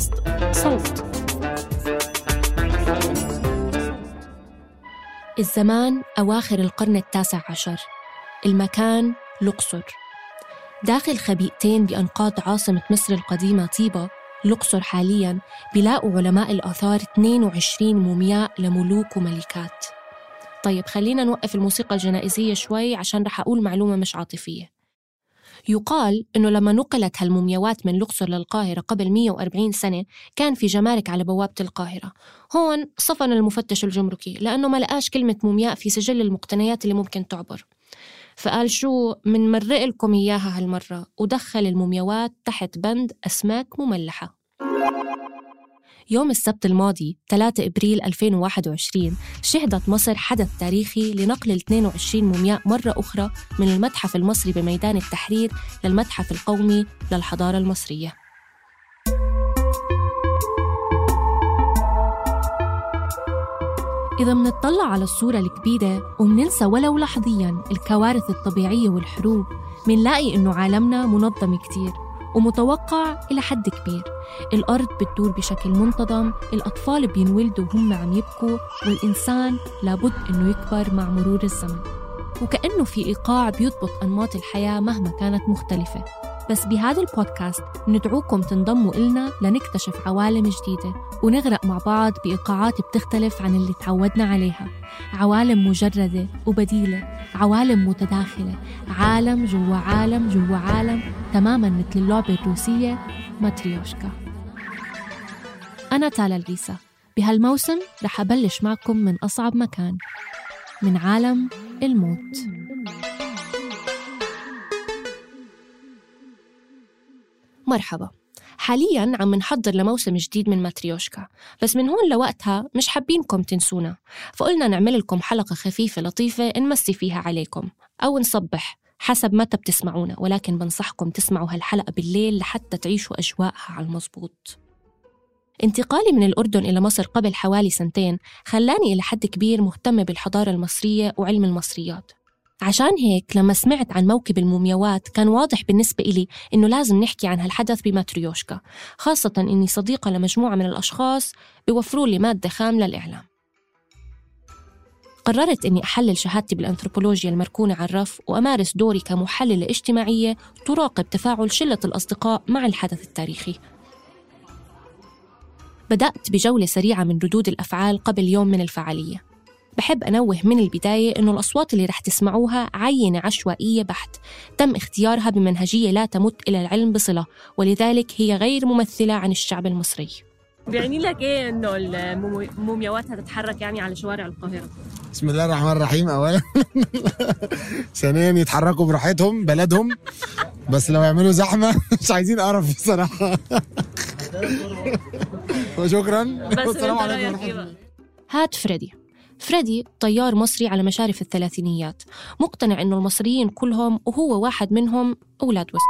بودكاست صوت. الزمان أواخر القرن التاسع عشر. المكان الأقصر داخل خبيئتين بأنقاض عاصمة مصر القديمة طيبة الأقصر حالياً بيلاقوا علماء الآثار 22 مومياء لملوك وملكات. طيب خلينا نوقف الموسيقى الجنائزية شوي عشان رح أقول معلومة مش عاطفية. يقال أنه لما نقلت هالمومياوات من الأقصر للقاهرة قبل 140 سنة كان في جمارك على بوابة القاهرة. هون صفن المفتش الجمركي لأنه ما لقاش كلمة مومياء في سجل المقتنيات اللي ممكن تعبر. فقال شو من مرق لكم إياها هالمرة ودخل المومياوات تحت بند أسماك مملحة. يوم السبت الماضي 3 إبريل 2021 شهدت مصر حدث تاريخي لنقل ال 22 مومياء مرة أخرى من المتحف المصري بميدان التحرير للمتحف القومي للحضارة المصرية. إذا منطلع على الصورة الكبيرة ومننسى ولو لحظياً الكوارث الطبيعية والحروب منلاقي إنه عالمنا منظم كتير ومتوقع إلى حد كبير. الأرض بتدور بشكل منتظم الأطفال بينولدوا وهم عم يبكوا والإنسان لابد إنه يكبر مع مرور الزمن. وكأنه في إيقاع بيضبط أنماط الحياة مهما كانت مختلفة. بس بهذا البودكاست ندعوكم تنضموا إلنا لنكتشف عوالم جديدة ونغرق مع بعض بإيقاعات بتختلف عن اللي تعودنا عليها. عوالم مجردة وبديلة عوالم متداخلة عالم جوا عالم جوا عالم تماما مثل اللعبة الروسية ماتريوشكا. أنا تالا الريسا بهالموسم رح أبلش معكم من أصعب مكان من عالم الموت. مرحبا. حاليا عم نحضر لموسم جديد من ماتريوشكا بس من هون لوقتها مش حابينكم تنسونا فقلنا نعمل لكم حلقة خفيفة لطيفة نمسي فيها عليكم أو نصبح حسب متى بتسمعونا ولكن بنصحكم تسمعوا هالحلقة بالليل لحتى تعيشوا أجواءها على المزبوط انتقالي من الأردن إلى مصر قبل حوالي سنتين خلاني إلى حد كبير مهتمة بالحضارة المصرية وعلم المصريات. عشان هيك لما سمعت عن موكب المومياوات كان واضح بالنسبة إلي إنه لازم نحكي عن هالحدث بماتريوشكا خاصة إني صديقة لمجموعة من الأشخاص بيوفروا لي مادة خام للإعلام. قررت إني أحلل شهادتي بالأنثروبولوجيا المركونة على الرف وأمارس دوري كمحللة اجتماعية تراقب تفاعل شلة الأصدقاء مع الحدث التاريخي. بدأت بجولة سريعة من ردود الأفعال قبل يوم من الفعالية. بحب أنوه من البداية إنه الأصوات اللي رح تسمعوها عينة عشوائية بحت. تم اختيارها بمنهجية لا تمت إلى العلم بصلة ولذلك هي غير ممثلة عن الشعب المصري. بيعني لك إيه إنه المومياوات هتتحرك يعني على شوارع القاهرة؟ بسم الله الرحمن الرحيم. اولا ثانيا يتحركوا براحتهم بلدهم. بس لو يعملوا زحمة مش عايزين قرف الصراحه وشكرا. بس أنت رأيك إيه؟ بقى هات فريدي. فريدي طيار مصري على مشارف الثلاثينيات مقتنع إنه المصريين كلهم وهو واحد منهم أولاد وس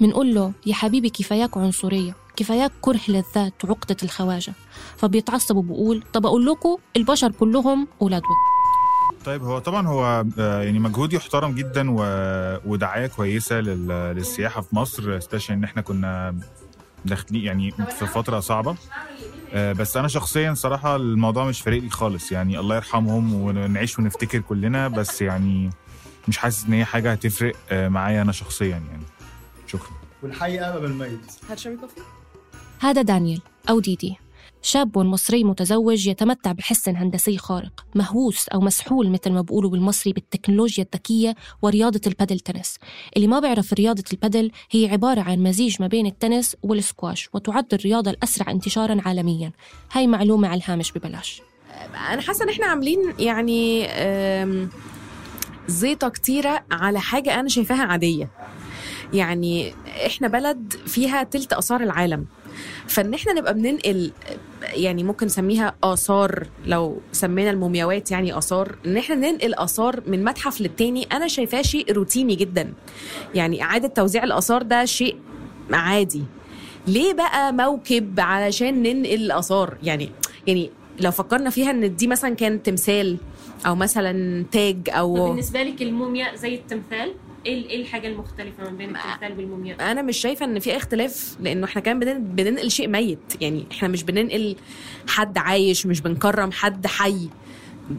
منقول له يا حبيبي كفاياك عنصرية كفاياك كره للذات وعقدة الخواجة فبيتعصب وبقول طب أقول لكم البشر كلهم أولاد وس طيب هو طبعا هو يعني مجهود يحترم جدا. ودعاية كويسة لل... للسياحة في مصر استشعر إن إحنا كنا داخلين يعني في فترة صعبة آه، بس أنا شخصيا صراحة الموضوع مش فارق لي خالص. يعني الله يرحمهم ونعيش ونفتكر كلنا بس يعني مش حاسس إن هي حاجة هتفرق آه، معايا أنا شخصيا يعني. شكرا. والحي أبا بالميت هتشربي coffee؟ هذا دانيال أو ديدي. شاب مصري متزوج يتمتع بحس هندسي خارق مهووس أو مسحول مثل ما بقولوا بالمصري بالتكنولوجيا الذكية ورياضة البادل تنس. اللي ما بيعرف رياضة البادل هي عبارة عن مزيج ما بين التنس والسكواش وتعد الرياضة الأسرع انتشارا عالميا. هاي معلومة على الهامش ببلاش. أنا حاسة إن إحنا عاملين يعني آم، زيطة كتيرة على حاجة أنا شايفاها عادية. يعني إحنا بلد فيها تلت آثار العالم. فإن إحنا نبقى بننقل يعني ممكن نسميها آثار لو سمينا المومياوات يعني آثار. إن إحنا ننقل آثار من متحف للتاني أنا شايفاه شيء روتيني جدا. يعني إعادة توزيع الآثار ده شيء عادي. ليه بقى موكب علشان ننقل الاثار يعني يعني لو فكرنا فيها إن دي مثلا كان تمثال أو مثلا تاج أو بالنسبة لك الموميا زي التمثال؟ إيه إيه الحاجة المختلفة ما بين التمثال والموميا أنا مش شايفة إن في اختلاف لأنه إحنا كمان بنن- بننقل شيء ميت. يعني إحنا مش بننقل حد عايش مش بنكرم حد حي.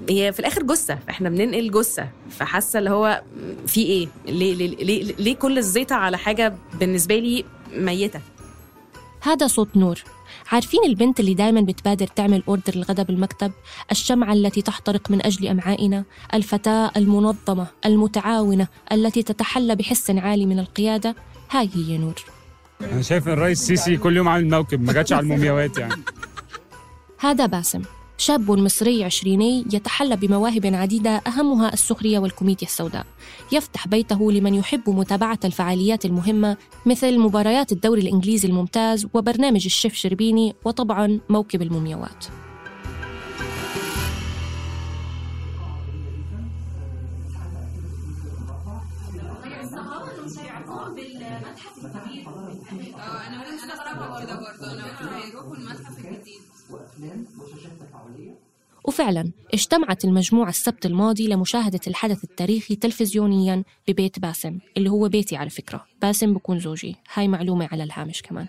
هي في الآخر جثة. إحنا بننقل جثة. فحاسة اللي هو في إيه؟ ليه ليه ليه, ليه كل الزيطة على حاجة بالنسبة لي ميتة؟ هذا صوت نور. عارفين البنت اللي دايما بتبادر تعمل أوردر الغداء بالمكتب الشمعة التي تحترق من أجل أمعائنا الفتاة المنظمة المتعاونة التي تتحلى بحس عالي من القيادة. هاي هي نور. أنا شايف الرئيس السيسي كل يوم عامل موكب ما جاتش على المومياوات يعني. هذا باسم. شاب مصري عشريني يتحلى بمواهب عديدة أهمها السخرية والكوميديا السوداء. يفتح بيته لمن يحب متابعة الفعاليات المهمة مثل مباريات الدوري الإنجليزي الممتاز وبرنامج الشيف شربيني وطبعا موكب المومياوات. وفعلا اجتمعت المجموعة السبت الماضي لمشاهدة الحدث التاريخي تلفزيونيا ببيت باسم اللي هو بيتي على فكرة. باسم بكون زوجي. هاي معلومة على الهامش كمان.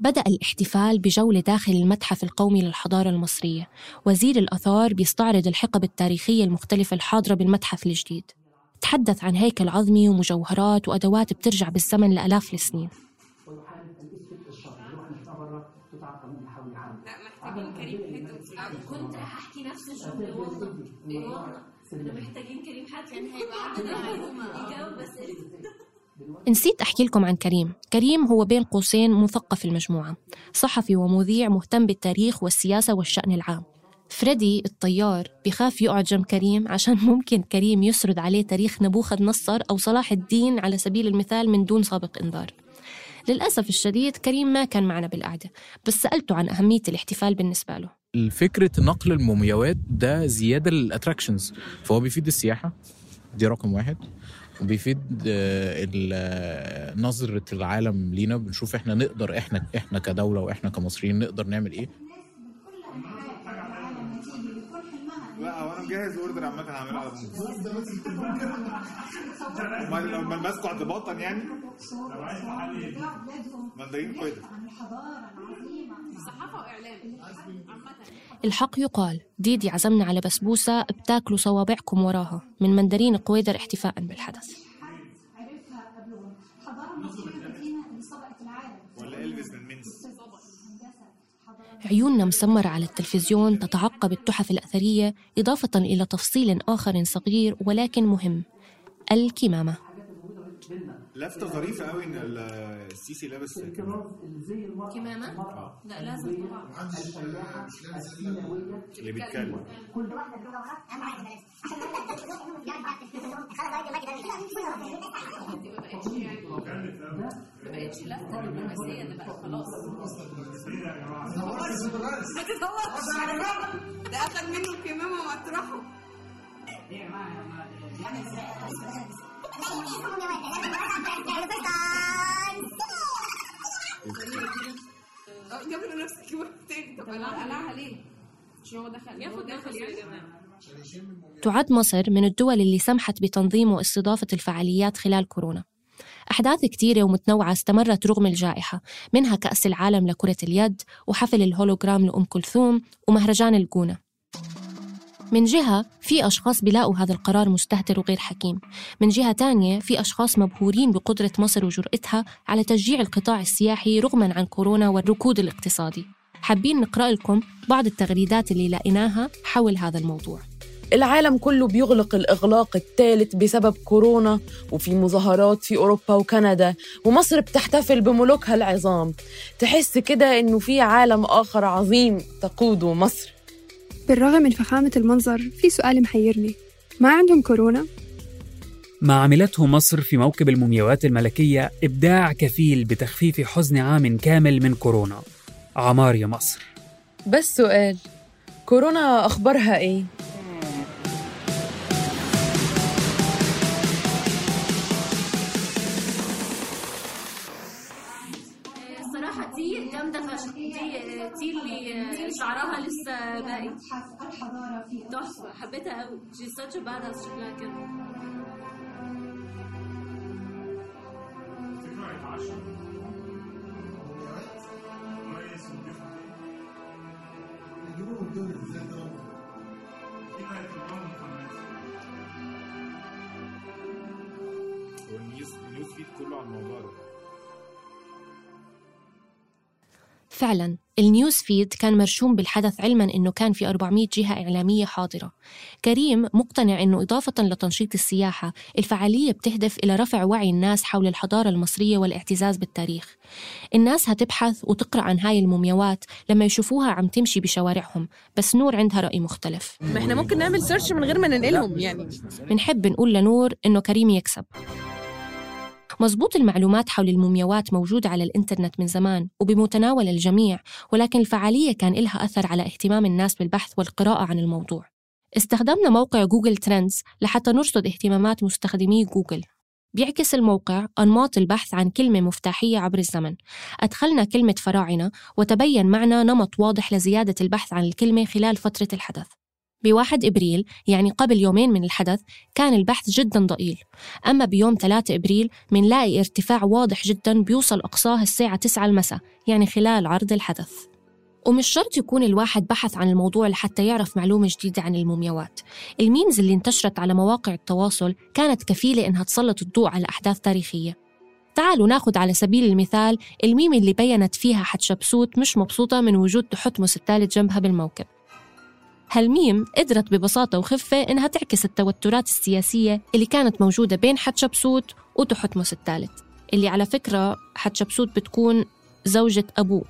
بدأ الاحتفال بجولة داخل المتحف القومي للحضارة المصرية. وزير الآثار بيستعرض الحقب التاريخية المختلفة الحاضرة بالمتحف الجديد. تحدث عن هيكل عظمي ومجوهرات وأدوات بترجع بالزمن لآلاف السنين. كنت هحكي نفس الجمله والله والله محتاجين كريم حد كان هيبقى عندنا معلومة. يجاوب بس نسيت أحكي لكم عن كريم. كريم هو بين قوسين مثقف المجموعة. صحفي ومذيع مهتم بالتاريخ والسياسة والشأن العام. فريدي الطيار بخاف يقعد جنب كريم عشان ممكن كريم يسرد عليه تاريخ نبوخذ نصر أو صلاح الدين على سبيل المثال من دون سابق إنذار. للأسف الشديد كريم ما كان معنا بالقعدة بس سألته عن أهمية الاحتفال بالنسبة له. الفكرة نقل المومياوات ده زيادة للأتراكشنز فهو بيفيد السياحة دي رقم واحد. وبيفيد آه، آه، نظرة العالم لينا بنشوف إحنا نقدر إحنا إحنا كدولة وإحنا كمصريين نقدر نعمل إيه؟ لا هو أنا مجهز اوردر عامة هعمله على طول ما ما ماسكه اعتباطا يعني؟ مندرين كويس الحق يقال ديدي عزمنا على بسبوسة بتاكلوا صوابعكم وراها من مندرين قويدر احتفاء بالحدث ولا الفيس من منس عيوننا مسمرة على التلفزيون تتعقب التحف الأثرية إضافة إلى تفصيل آخر صغير ولكن مهم الكمامة. لفته ظريفه قوي ان ال- السيسي لابس كمامه كمامه لا لازم طبعا. اللي بيتكلم. ده اخد منه الكمامه واطرحه آه جاب له طب قلعها ليه؟ هو دخل ياخد دخل يا تعد مصر من الدول اللي سمحت بتنظيم واستضافة الفعاليات خلال كورونا أحداث كتيرة ومتنوعة استمرت رغم الجائحة منها كأس العالم لكرة اليد وحفل الهولوغرام لأم كلثوم ومهرجان الجونة من جهة في أشخاص بيلاقوا هذا القرار مستهتر وغير حكيم. من جهة تانية في أشخاص مبهورين بقدرة مصر وجرأتها على تشجيع القطاع السياحي رغما عن كورونا والركود الاقتصادي. حابين نقرأ لكم بعض التغريدات اللي لقيناها حول هذا الموضوع. العالم كله بيغلق الإغلاق الثالث بسبب كورونا وفي مظاهرات في أوروبا وكندا ومصر بتحتفل بملوكها العظام. تحس كده إنه في عالم آخر عظيم تقوده مصر. بالرغم من فخامة المنظر في سؤال محيرني ما عندهم كورونا؟ ما عملته مصر في موكب المومياوات الملكية إبداع كفيل بتخفيف حزن عام كامل من كورونا عمار يا مصر بس سؤال كورونا أخبارها إيه؟ شعرها لسه باقي الحضارة فيها تحفة حبيتها قوي she's such a badass. شكلها كده. وال news ال news feed كله على الموضوع ده. فعلا. ال news feed كان مرشوم بالحدث علما إنه كان في 400 جهة إعلامية حاضرة. كريم مقتنع إنه إضافة لتنشيط السياحة، الفعالية بتهدف إلى رفع وعي الناس حول الحضارة المصرية والاعتزاز بالتاريخ. الناس هتبحث وتقرأ عن هاي المومياوات لما يشوفوها عم تمشي بشوارعهم، بس نور عندها رأي مختلف. ما إحنا ممكن نعمل search من غير ما ننقلهم يعني بنحب نقول لنور إنه كريم يكسب. مزبوط المعلومات حول المومياوات موجودة على الإنترنت من زمان وبمتناول الجميع ولكن الفعالية كان لها أثر على اهتمام الناس بالبحث والقراءة عن الموضوع. استخدمنا موقع Google Trends لحتى نرصد اهتمامات مستخدمي جوجل. بيعكس الموقع أنماط البحث عن كلمة مفتاحية عبر الزمن. أدخلنا كلمة فراعنة وتبين معنا نمط واضح لزيادة البحث عن الكلمة خلال فترة الحدث. بواحد إبريل يعني قبل يومين من الحدث كان البحث جدا ضئيل. أما بيوم 3 إبريل منلاقي ارتفاع واضح جدا بيوصل أقصاه الساعة 9 المساء يعني خلال عرض الحدث. ومش شرط يكون الواحد بحث عن الموضوع لحتى يعرف معلومة جديدة عن المومياوات. الميمز اللي انتشرت على مواقع التواصل كانت كفيلة إنها تسلط الضوء على أحداث تاريخية. تعالوا ناخد على سبيل المثال الميم اللي بينت فيها حتشبسوت مش مبسوطة من وجود تحتمس الثالث جنبها بالموكب. هالميم قدرت ببساطة وخفة إنها تعكس التوترات السياسية اللي كانت موجودة بين حتشبسوت وتحتمس الثالث اللي على فكرة حتشبسوت بتكون زوجة أبوه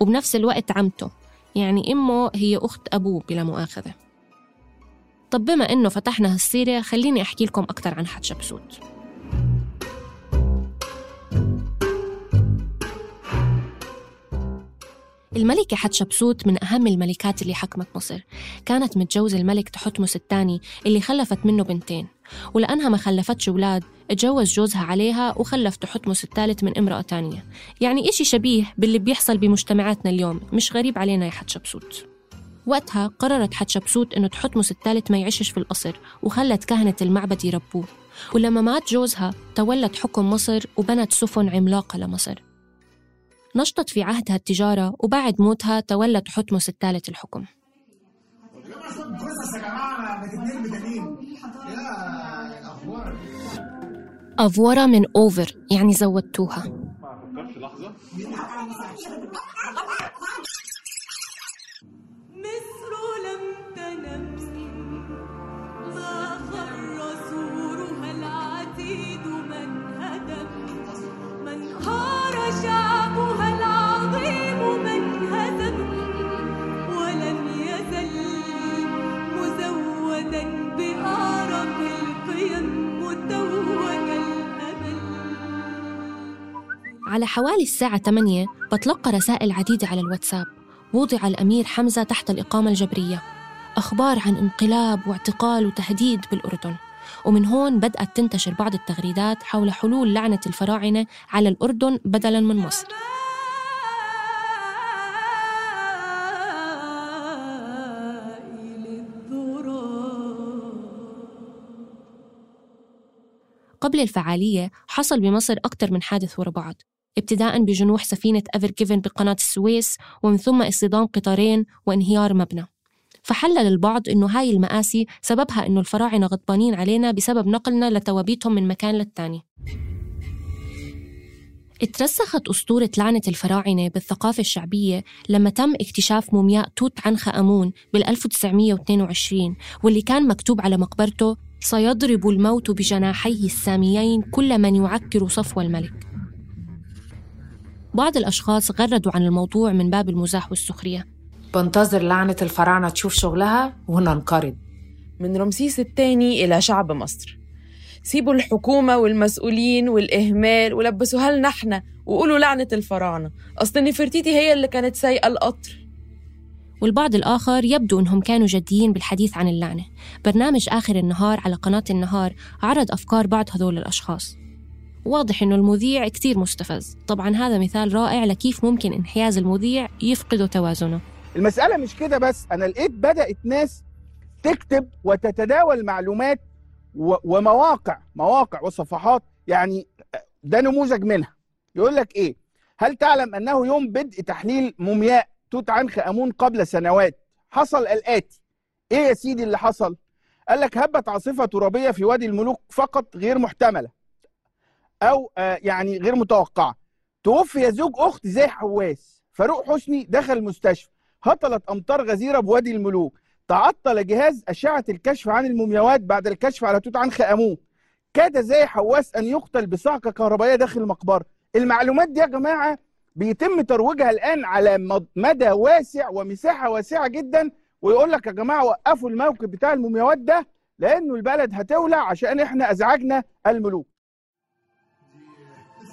وبنفس الوقت عمته يعني أمه هي أخت أبوه بلا مؤاخذة. طب بما إنه فتحنا هالسيرة خليني أحكي لكم أكثر عن حتشبسوت. الملكة حتشبسوت من أهم الملكات اللي حكمت مصر. كانت متجوزة الملك تحتمس الثاني اللي خلفت منه بنتين. ولأنها ما خلفتش أولاد اتجوز جوزها عليها وخلف تحتمس الثالث من امرأة تانية. يعني إشي شبيه باللي بيحصل بمجتمعاتنا اليوم. مش غريب علينا يا حتشبسوت. وقتها قررت حتشبسوت إنه تحتمس الثالث ما يعيشش في القصر وخلت كهنة المعبد يربوه. ولما مات جوزها تولت حكم مصر وبنت سفن عملاقة لمصر. نشطت في عهدها التجارة وبعد موتها تولى تحتمس الثالث الحكم. أفورة من أوفر يعني زودتوها. على حوالي الساعة 8 بتلقى رسائل عديدة على الواتساب. وضع الأمير حمزة تحت الإقامة الجبرية. أخبار عن انقلاب واعتقال وتهديد بالأردن. ومن هون بدأت تنتشر بعض التغريدات حول حلول لعنة الفراعنة على الأردن بدلاً من مصر. قبل الفعالية حصل بمصر أكثر من حادث ورا بعض. ابتداء بجنوح سفينة أفر جيفن بقناة السويس ومن ثم اصطدام قطارين وانهيار مبنى. فحلل البعض إنه هاي المآسي سببها إنه الفراعنة غضبانين علينا بسبب نقلنا لتوابيتهم من مكان للتاني. اترسخت أسطورة لعنة الفراعنة بالثقافة الشعبية لما تم اكتشاف مومياء توت عنخ آمون بال 1922 واللي كان مكتوب على مقبرته سيضرب الموت بجناحيه الساميين كل من يعكر صفو الملك. بعض الأشخاص غردوا عن الموضوع من باب المزاح والسخرية. بنتظر لعنة الفراعنة تشوف شغلها وننقرض. من رمسيس الثاني إلى شعب مصر. سيبوا الحكومة والمسؤولين والإهمال ولبسوها لنا إحنا وقولوا لعنة الفراعنة. أصل نفرتيتي هي اللي كانت سايقة القطر. والبعض الآخر يبدو أنهم كانوا جديين بالحديث عن اللعنة. برنامج آخر النهار على قناة النهار عرض أفكار بعض هذول الأشخاص. واضح أنه المذيع كتير مستفز. طبعا هذا مثال رائع لكيف ممكن انحياز المذيع يفقد توازنه. المسألة مش كده بس أنا لقيت بدأت ناس تكتب وتتداول معلومات ومواقع مواقع وصفحات يعني ده نموذج منها. يقول لك إيه؟ هل تعلم أنه يوم بدء تحليل مومياء توت عنخ آمون قبل سنوات حصل الآتي؟ إيه يا سيدي اللي حصل؟ قال لك هبت عاصفة ترابية في وادي الملوك فقط غير محتملة. أو آه يعني غير متوقعة. توفي زوج أخت زي حواس. فاروق حسني دخل المستشفى هطلت أمطار غزيرة بوادي الملوك. تعطل جهاز أشعة الكشف عن المومياوات بعد الكشف على توت عنخ آمون. كاد زي حواس أن يقتل بصعقة كهربائية داخل المقبرة. المعلومات دي يا جماعة بيتم ترويجها الآن على مد- مدى واسع ومساحة واسعة جدا. ويقول لك يا جماعة وقفوا الموقف بتاع المومياوات ده لأنه البلد هتولع عشان إحنا أزعجنا الملوك.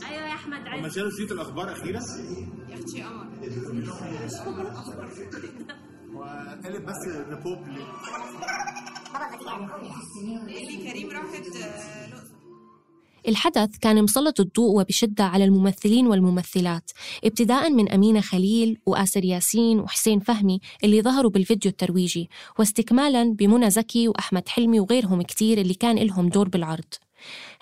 أيوه يا أحمد هم عز شالوا شريط الأخبار أخيرا؟ يا أختي قمر وقالب بس ريبوبليك ليلي كريم راحت الحدث كان مسلط الضوء وبشدة على الممثلين والممثلات ابتداء من أمينة خليل وآسر ياسين وحسين فهمي اللي ظهروا بالفيديو الترويجي واستكمالا بمنى زكي وأحمد حلمي وغيرهم كتير اللي كان لهم دور بالعرض.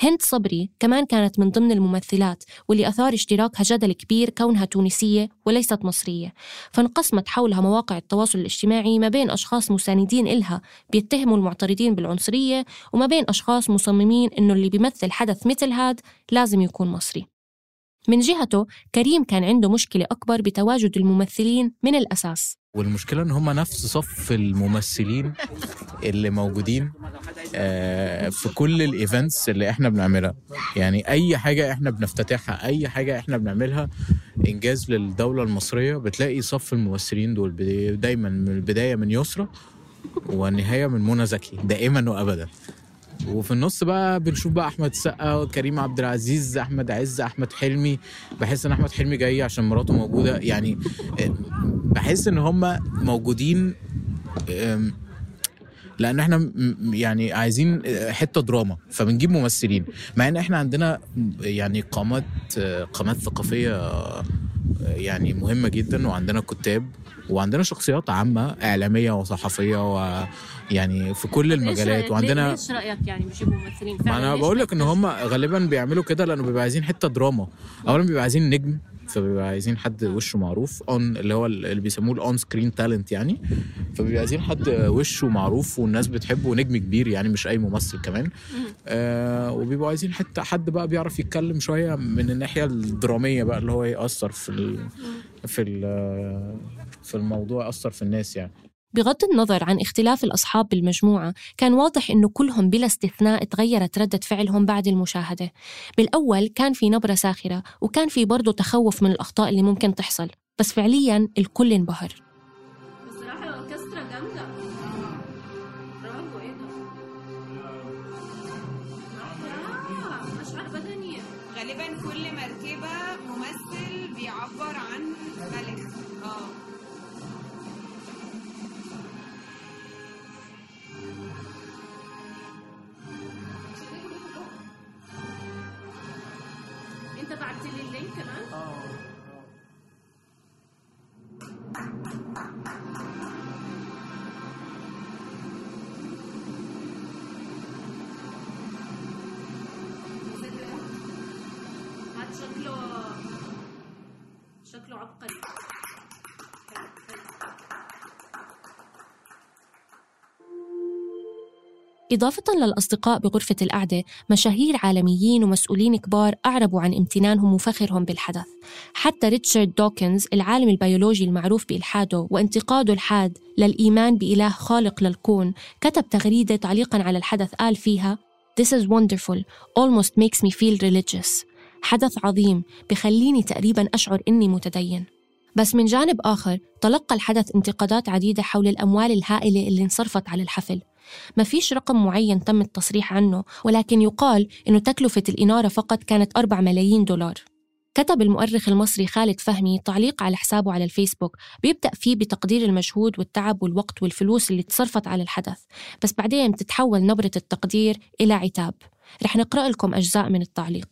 هند صبري كمان كانت من ضمن الممثلات واللي أثار اشتراكها جدل كبير كونها تونسية وليست مصرية. فانقسمت حولها مواقع التواصل الاجتماعي ما بين أشخاص مساندين إلها بيتهموا المعترضين بالعنصرية وما بين أشخاص مصممين إنه اللي بيمثل حدث مثل هاد لازم يكون مصري. من جهته كريم كان عنده مشكلة أكبر بتواجد الممثلين من الأساس. والمشكلة إن هم نفس صف الممثلين اللي موجودين آه، في كل الايفنتس اللي إحنا بنعملها. يعني أي حاجة إحنا بنفتتحها أي حاجة إحنا بنعملها إنجاز للدولة المصرية بتلاقي صف الممثلين دول دايما من البداية من يسرى والنهاية من منى زكي دائما وابدا. وفي النص بقى بنشوف بقى أحمد السقا كريم عبد العزيز أحمد عز أحمد حلمي. بحس إن أحمد حلمي جاي عشان مراته موجودة. يعني آه، بحس إن هم موجودين لأن إحنا يعني عايزين حتة دراما فبنجيب ممثلين. مع إن إحنا عندنا يعني قامات قامات ثقافية يعني مهمة جدا وعندنا كتاب وعندنا شخصيات عامة إعلامية وصحفية ويعني في كل المجالات. وعندنا ليش رأيك يعني بيجيبوا ممثلين؟ ما أنا بقول لك إن هم غالبا بيعملوا كده لأنه بيبقى عايزين حتة دراما. اولا بيبقى عايزين نجم فبيبقى عايزين حد وشه معروف on اللي هو اللي بيسموه ال on-screen talent يعني. فبيبقى عايزين حد وشه معروف والناس بتحبه ونجم كبير يعني مش أي ممثل كمان. آه وبيبقوا عايزين حتى حد بقى بيعرف يتكلم شوية من الناحية الدرامية بقى اللي هو يأثر في ال في ال في الموضوع يأثر في الناس يعني. بغض النظر عن اختلاف الأصحاب بالمجموعة كان واضح إنه كلهم بلا استثناء تغيرت ردة فعلهم بعد المشاهدة. بالأول كان في نبرة ساخرة وكان في برضه تخوف من الأخطاء اللي ممكن تحصل بس فعليا الكل انبهر. بصراحة الأوركسترا جامدة. برافو إيه ده؟ آه، بدنية غالبا كل مركبة ممثل بيعبر عن ملك. آه. إضافة للأصدقاء بغرفة القعدة مشاهير عالميين ومسؤولين كبار أعربوا عن امتنانهم وفخرهم بالحدث. حتى ريتشارد دوكنز العالم البيولوجي المعروف بإلحاده وانتقاده الحاد للإيمان بإله خالق للكون كتب تغريدة تعليقا على الحدث قال فيها This is wonderful, almost makes me feel religious. حدث عظيم بخليني تقريبا أشعر إني متدين. بس من جانب آخر تلقى الحدث انتقادات عديدة حول الأموال الهائلة اللي انصرفت على الحفل. ما فيش رقم معين تم التصريح عنه ولكن يقال أنه تكلفة الإنارة فقط كانت 4 ملايين دولار. كتب المؤرخ المصري خالد فهمي تعليق على حسابه على الفيسبوك بيبدأ فيه بتقدير المجهود والتعب والوقت والفلوس اللي تصرفت على الحدث. بس بعدين بتتحول نبرة التقدير إلى عتاب. رح نقرأ لكم أجزاء من التعليق.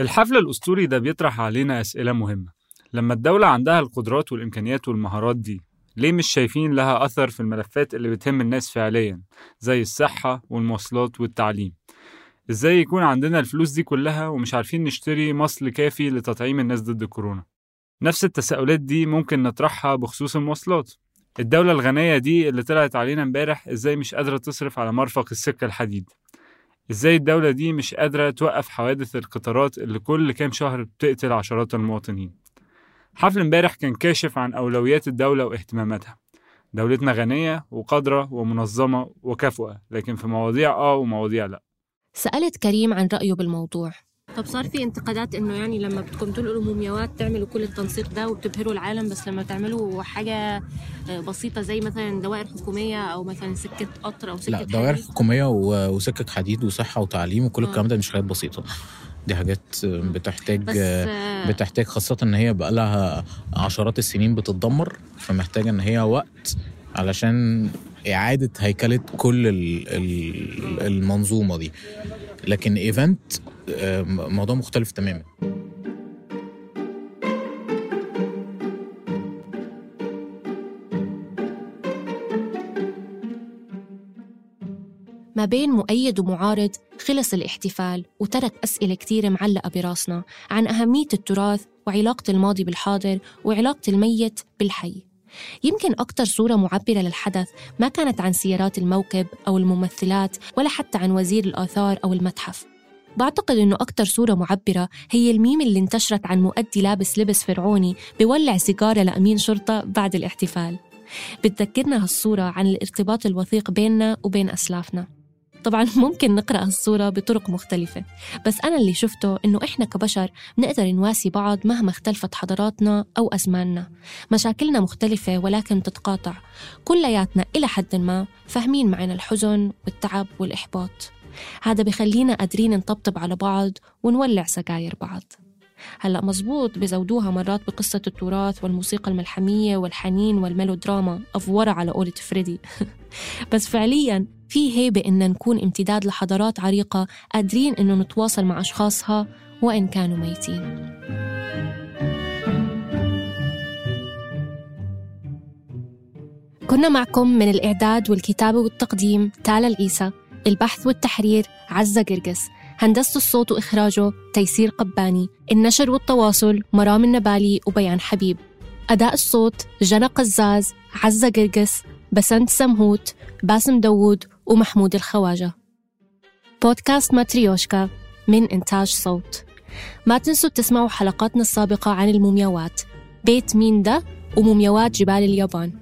الحفل الأسطوري ده بيطرح علينا أسئلة مهمة. لما الدولة عندها القدرات والإمكانيات والمهارات دي ليه مش شايفين لها أثر في الملفات اللي بتهم الناس فعليا زي الصحة والمواصلات والتعليم؟ إزاي يكون عندنا الفلوس دي كلها ومش عارفين نشتري مصل كافي لتطعيم الناس ضد كورونا؟ نفس التساؤلات دي ممكن نطرحها بخصوص المواصلات. الدولة الغنية دي اللي طلعت علينا امبارح إزاي مش قادرة تصرف على مرفق السكة الحديد؟ إزاي الدولة دي مش قادرة توقف حوادث القطارات اللي كل كام شهر بتقتل عشرات المواطنين؟ حفل امبارح كان كاشف عن أولويات الدولة واهتماماتها. دولتنا غنية وقادرة ومنظمة وكفؤة لكن في مواضيع آه ومواضيع لأ. سألت كريم عن رأيه بالموضوع. طب صار في انتقادات إنه يعني لما بدكم تلقوا مومياوات تعملوا كل التنسيق ده وبتبهروا العالم بس لما تعملوا حاجة بسيطة زي مثلا دوائر حكومية أو مثلا سكة قطر أو سكة لا دوائر حكومية و- وسكك حديد وصحة وتعليم وكل آه. الكلام ده مش حاجات بسيطة. دي حاجات بتحتاج آه، بتحتاج خاصة إن هي بقى لها عشرات السنين بتتدمر فمحتاجة إن هي وقت علشان إعادة هيكلة كل ال- ال- المنظومة دي. لكن ايفنت موضوع مختلف تماما. ما بين مؤيد ومعارض خلص الاحتفال وترك أسئلة كتيرة معلقة براسنا عن أهمية التراث وعلاقة الماضي بالحاضر وعلاقة الميت بالحي. يمكن أكتر صورة معبرة للحدث ما كانت عن سيارات الموكب أو الممثلات ولا حتى عن وزير الآثار أو المتحف. بعتقد إنه أكتر صورة معبرة هي الميم اللي انتشرت عن مؤدي لابس لبس فرعوني بولع سيجارة لأمين شرطة بعد الاحتفال. بتذكرنا هالصورة عن الارتباط الوثيق بيننا وبين أسلافنا. طبعا ممكن نقرأ هالصورة بطرق مختلفة. بس أنا اللي شفته إنه إحنا كبشر بنقدر نواسي بعض مهما اختلفت حضاراتنا أو أزماننا. مشاكلنا مختلفة ولكن تتقاطع. كلياتنا إلى حد ما فاهمين معنا الحزن والتعب والإحباط. هذا بخلينا قادرين نطبطب على بعض ونولع سجاير بعض. هلأ مزبوط بزودوها مرات بقصة التراث والموسيقى الملحمية والحنين والميلودراما أفورة على قولة فريدي. بس فعليا في هيبة إن نكون امتداد لحضارات عريقة قادرين إنه نتواصل مع أشخاصها وإن كانوا ميتين. كنا معكم من الإعداد والكتابة والتقديم تالا العيسى البحث والتحرير عزة قرقس هندسة الصوت وإخراجه تيسير قباني النشر والتواصل مرام النبالي وبيان حبيب. أداء الصوت جنى قزاز عزة قرقس بسنت سمهوت باسم داوود ومحمود الخواجة. بودكاست ماتريوشكا من إنتاج صوت. ما تنسوا تسمعوا حلقاتنا السابقة عن المومياوات. بيت مين ده ومومياوات جبال اليابان.